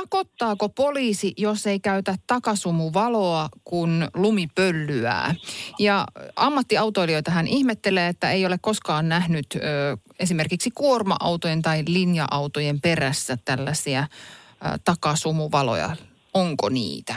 Sakottaako poliisi, jos ei käytä takasumuvaloa, kun lumi pöllyää? Ja ammattiautoilijoita hän ihmettelee, että ei ole koskaan nähnyt ö, esimerkiksi kuorma-autojen tai linja-autojen perässä tällaisia ö, takasumuvaloja. Onko niitä?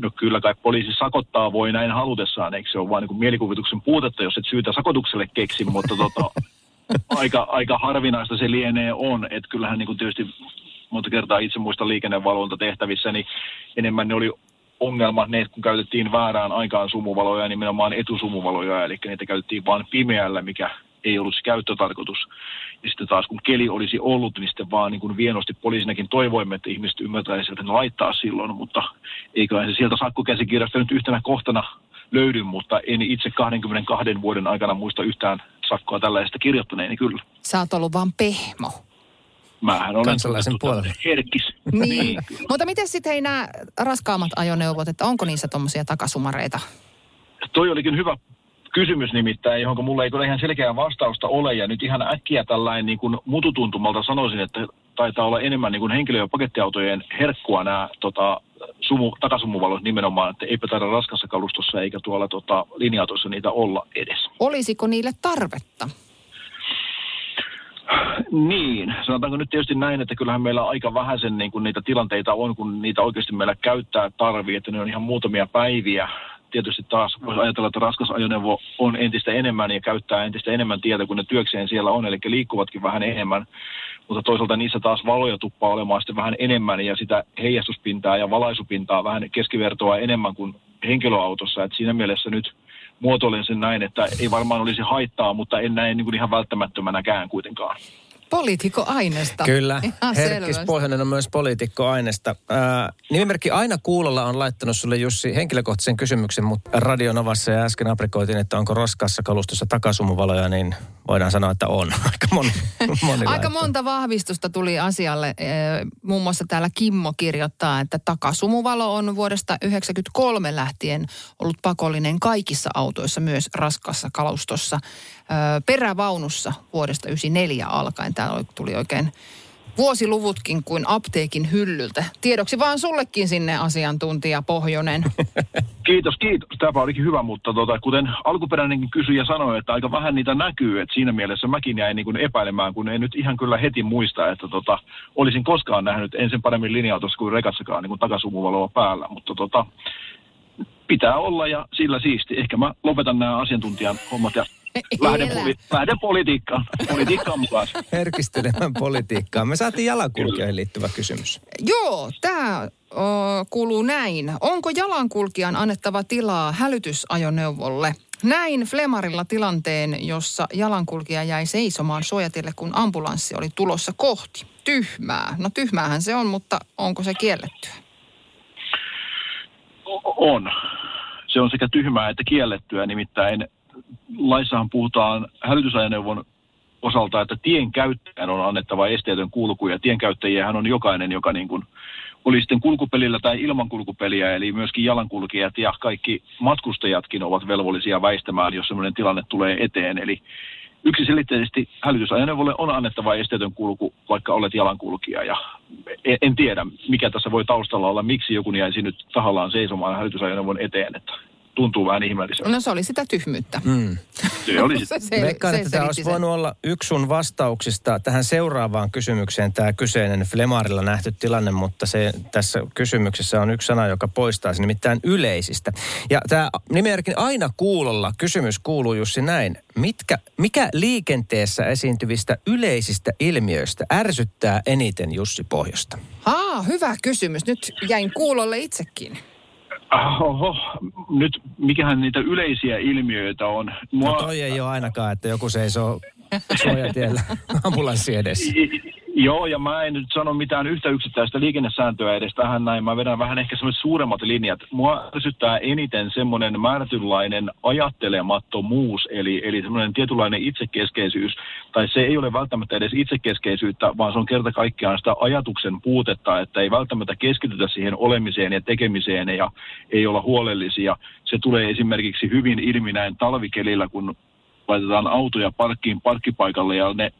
No kyllä kai poliisi sakottaa voi näin halutessaan, eikö se ole vain niin mielikuvituksen puutetta, jos et syytä sakotukselle keksi, mutta tota, aika, aika harvinaista se lienee on, että kyllähän niin kuin tietysti monta kertaa itse muista liikennevalvonta tehtävissä, niin enemmän ne oli ongelma ne, kun käytettiin väärään aikaan sumuvaloja, nimenomaan etusumuvaloja, eli niitä käytettiin vain pimeällä, mikä ei ollut se käyttötarkoitus. Ja sitten taas kun keli olisi ollut, niin sitten vaan niin kuin vienosti poliisinakin toivoimme, että ihmiset ymmärtäisivät, että ne laittaa silloin, mutta eiköhän se sieltä sakkokäsikirjasta nyt yhtenä kohtana löydy, mutta en itse 22 vuoden aikana muista yhtään sakkoa tällaista kirjoittaneeni kyllä. Sä oot ollut vaan pehmo. Mähän olen Kansalaisen puolella. herkkis. Niin. Mutta miten sitten hei nämä raskaammat ajoneuvot, että onko niissä tuommoisia takasumareita? Toi olikin hyvä kysymys nimittäin, johon mulla ei kyllä ihan selkeää vastausta ole. Ja nyt ihan äkkiä tällainen niin kuin mututuntumalta sanoisin, että taitaa olla enemmän niin kuin henkilö- ja pakettiautojen herkkua nämä tota, sumu, takasumuvalot nimenomaan, että eipä taida raskassa kalustossa eikä tuolla tota, linja-autossa niitä olla edes. Olisiko niille tarvetta? Niin, sanotaanko nyt tietysti näin, että kyllähän meillä aika vähäisen niin kuin niitä tilanteita on, kun niitä oikeasti meillä käyttää tarvii, että ne on ihan muutamia päiviä. Tietysti taas voisi ajatella, että raskas ajoneuvo on entistä enemmän ja käyttää entistä enemmän tietä, kun ne työkseen siellä on, eli liikkuvatkin vähän enemmän. Mutta toisaalta niissä taas valoja tuppaa olemaan sitten vähän enemmän ja sitä heijastuspintaa ja valaisupintaa vähän keskivertoa enemmän kuin henkilöautossa. Et siinä mielessä nyt muotoilen sen näin, että ei varmaan olisi haittaa, mutta en näe niin kuin ihan välttämättömänäkään kuitenkaan. Poliitikko aineesta. Kyllä. Ihan Herkkis selvästi. Pohjonen on myös poliitikko aineesta. Ää, nimimerkki Aina Kuulolla on laittanut sulle Jussi henkilökohtaisen kysymyksen, mutta Radionovassa ja äsken aprikoitiin, että onko roskassa kalustossa takasumuvaloja, niin voidaan sanoa, että on. Aika moni, moni Aika monta vahvistusta tuli asialle. Muun muassa täällä Kimmo kirjoittaa, että takasumuvalo on vuodesta 1993 lähtien ollut pakollinen kaikissa autoissa, myös raskassa kalustossa. Perävaunussa vuodesta 1994 alkaen. Täällä tuli oikein vuosiluvutkin kuin apteekin hyllyltä. Tiedoksi vaan sullekin sinne asiantuntija Pohjonen. Kiitos, kiitos. Tämä olikin hyvä, mutta tota, kuten alkuperäinenkin kysyjä sanoi, että aika vähän niitä näkyy, että siinä mielessä mäkin jäin niin kuin epäilemään, kun en nyt ihan kyllä heti muista, että tota, olisin koskaan nähnyt en sen paremmin linja-autossa kuin rekassakaan niin kuin takasumuvaloa päällä, mutta tota, pitää olla ja sillä siisti. Ehkä mä lopetan nämä asiantuntijan hommat ja lähden, poli- lähden politiikkaan, politiikkaan mukaan. Herkistelemään politiikkaa. Me saatiin jalankulkijoihin liittyvä kysymys. Joo, tämä kuuluu näin. Onko jalankulkijan annettava tilaa hälytysajoneuvolle? Näin Flemarilla tilanteen, jossa jalankulkija jäi seisomaan suojatille, kun ambulanssi oli tulossa kohti. Tyhmää. No tyhmäähän se on, mutta onko se kiellettyä? On. Se on sekä tyhmää että kiellettyä, nimittäin laissahan puhutaan hälytysajoneuvon osalta, että tien käyttäjän on annettava esteetön kulku, ja tienkäyttäjiähän on jokainen, joka niin kuin oli sitten kulkupelillä tai ilman kulkupeliä, eli myöskin jalankulkijat ja kaikki matkustajatkin ovat velvollisia väistämään, jos sellainen tilanne tulee eteen. Eli yksiselitteisesti hälytysajoneuvolle on annettava esteetön kulku, vaikka olet jalankulkija. Ja en, en tiedä, mikä tässä voi taustalla olla, miksi joku jäisi nyt tahallaan seisomaan hälytysajoneuvon eteen, että tuntuu vähän ihmeelliseltä. No se oli sitä tyhmyyttä. Mm. Se oli Se, sitten. se, Veikkaan, se että tämä olisi sen. voinut olla yksi sun vastauksista tähän seuraavaan kysymykseen, tämä kyseinen Flemarilla nähty tilanne, mutta se tässä kysymyksessä on yksi sana, joka poistaa sen, nimittäin yleisistä. Ja tämä nimimerkin aina kuulolla kysymys kuuluu Jussi näin. Mitkä, mikä liikenteessä esiintyvistä yleisistä ilmiöistä ärsyttää eniten Jussi Pohjosta? Aa, hyvä kysymys. Nyt jäin kuulolle itsekin. Oho, nyt mikähän niitä yleisiä ilmiöitä on. No toi ei ole ainakaan, että joku seisoo suojatiellä ambulanssi edessä. Joo, ja mä en nyt sano mitään yhtä yksittäistä liikennesääntöä edes tähän näin. Mä vedän vähän ehkä semmoiset suuremmat linjat. Mua ärsyttää eniten semmoinen määrätynlainen ajattelemattomuus, eli, eli semmoinen tietynlainen itsekeskeisyys. Tai se ei ole välttämättä edes itsekeskeisyyttä, vaan se on kerta kaikkiaan sitä ajatuksen puutetta, että ei välttämättä keskitytä siihen olemiseen ja tekemiseen ja ei olla huolellisia. Se tulee esimerkiksi hyvin ilmi näin talvikelillä, kun laitetaan autoja parkkiin parkkipaikalle ja ne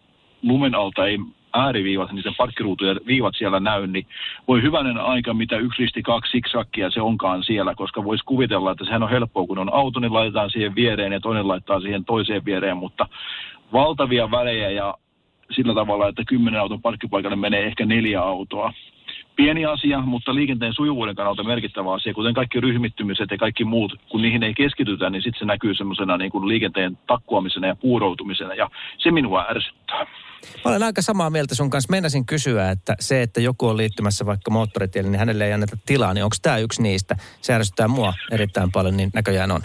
lumen alta ei ääriviivat, niin sen parkkiruutujen viivat siellä näy, niin voi hyvänen aika, mitä yksi risti kaksi siksakkia se onkaan siellä, koska voisi kuvitella, että sehän on helppoa, kun on auto, niin laitetaan siihen viereen ja toinen laittaa siihen toiseen viereen, mutta valtavia välejä ja sillä tavalla, että kymmenen auton parkkipaikalle menee ehkä neljä autoa. Pieni asia, mutta liikenteen sujuvuuden kannalta merkittävä asia, kuten kaikki ryhmittymiset ja kaikki muut, kun niihin ei keskitytä, niin sitten se näkyy semmoisena niin kuin liikenteen takkuamisena ja puuroutumisena, ja se minua ärsyttää. Mä olen aika samaa mieltä sun kanssa. Meinasin kysyä, että se, että joku on liittymässä vaikka moottoritielle, niin hänelle ei anneta tilaa, niin onko tämä yksi niistä? Se ärsyttää mua erittäin paljon, niin näköjään on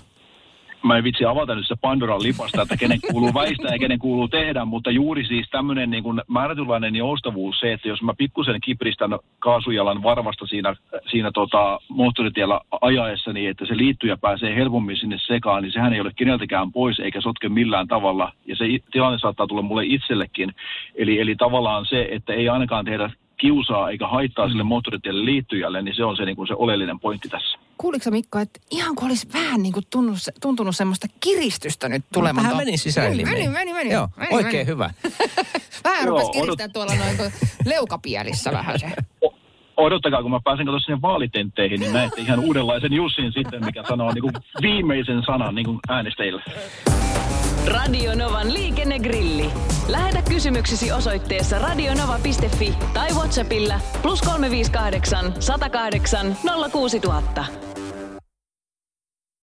mä en vitsi avata nyt se Pandoran lipasta, että kenen kuuluu väistää ja kenen kuuluu tehdä, mutta juuri siis tämmöinen niin kuin määrätynlainen joustavuus se, että jos mä pikkusen kipristän kaasujalan varvasta siinä, siinä tota, moottoritiellä ajaessa, niin että se liittyjä pääsee helpommin sinne sekaan, niin sehän ei ole keneltäkään pois eikä sotke millään tavalla. Ja se tilanne saattaa tulla mulle itsellekin. Eli, eli tavallaan se, että ei ainakaan tehdä kiusaa eikä haittaa sille moottoritielle liittyjälle, niin se on se, niin kuin se oleellinen pointti tässä. Kuuliko Mikko, että ihan kuin olisi vähän niin kuin tuntunut, tuntunut semmoista kiristystä nyt tulemaan? Vähän meni sisälle. Meni, meni, meni. meni. Joo, meni, oikein meni. hyvä. vähän rupesi kiristää tuolla noin kuin leukapielissä vähän se. Odottakaa, kun mä pääsen katsomaan sinne vaalitentteihin, niin näette ihan uudenlaisen Jussin sitten, mikä sanoo niin kuin viimeisen sanan niin kuin äänestäjille. Radio Novan liikennegrilli. Lähetä kysymyksesi osoitteessa radionova.fi tai Whatsappilla plus 358 108 06000.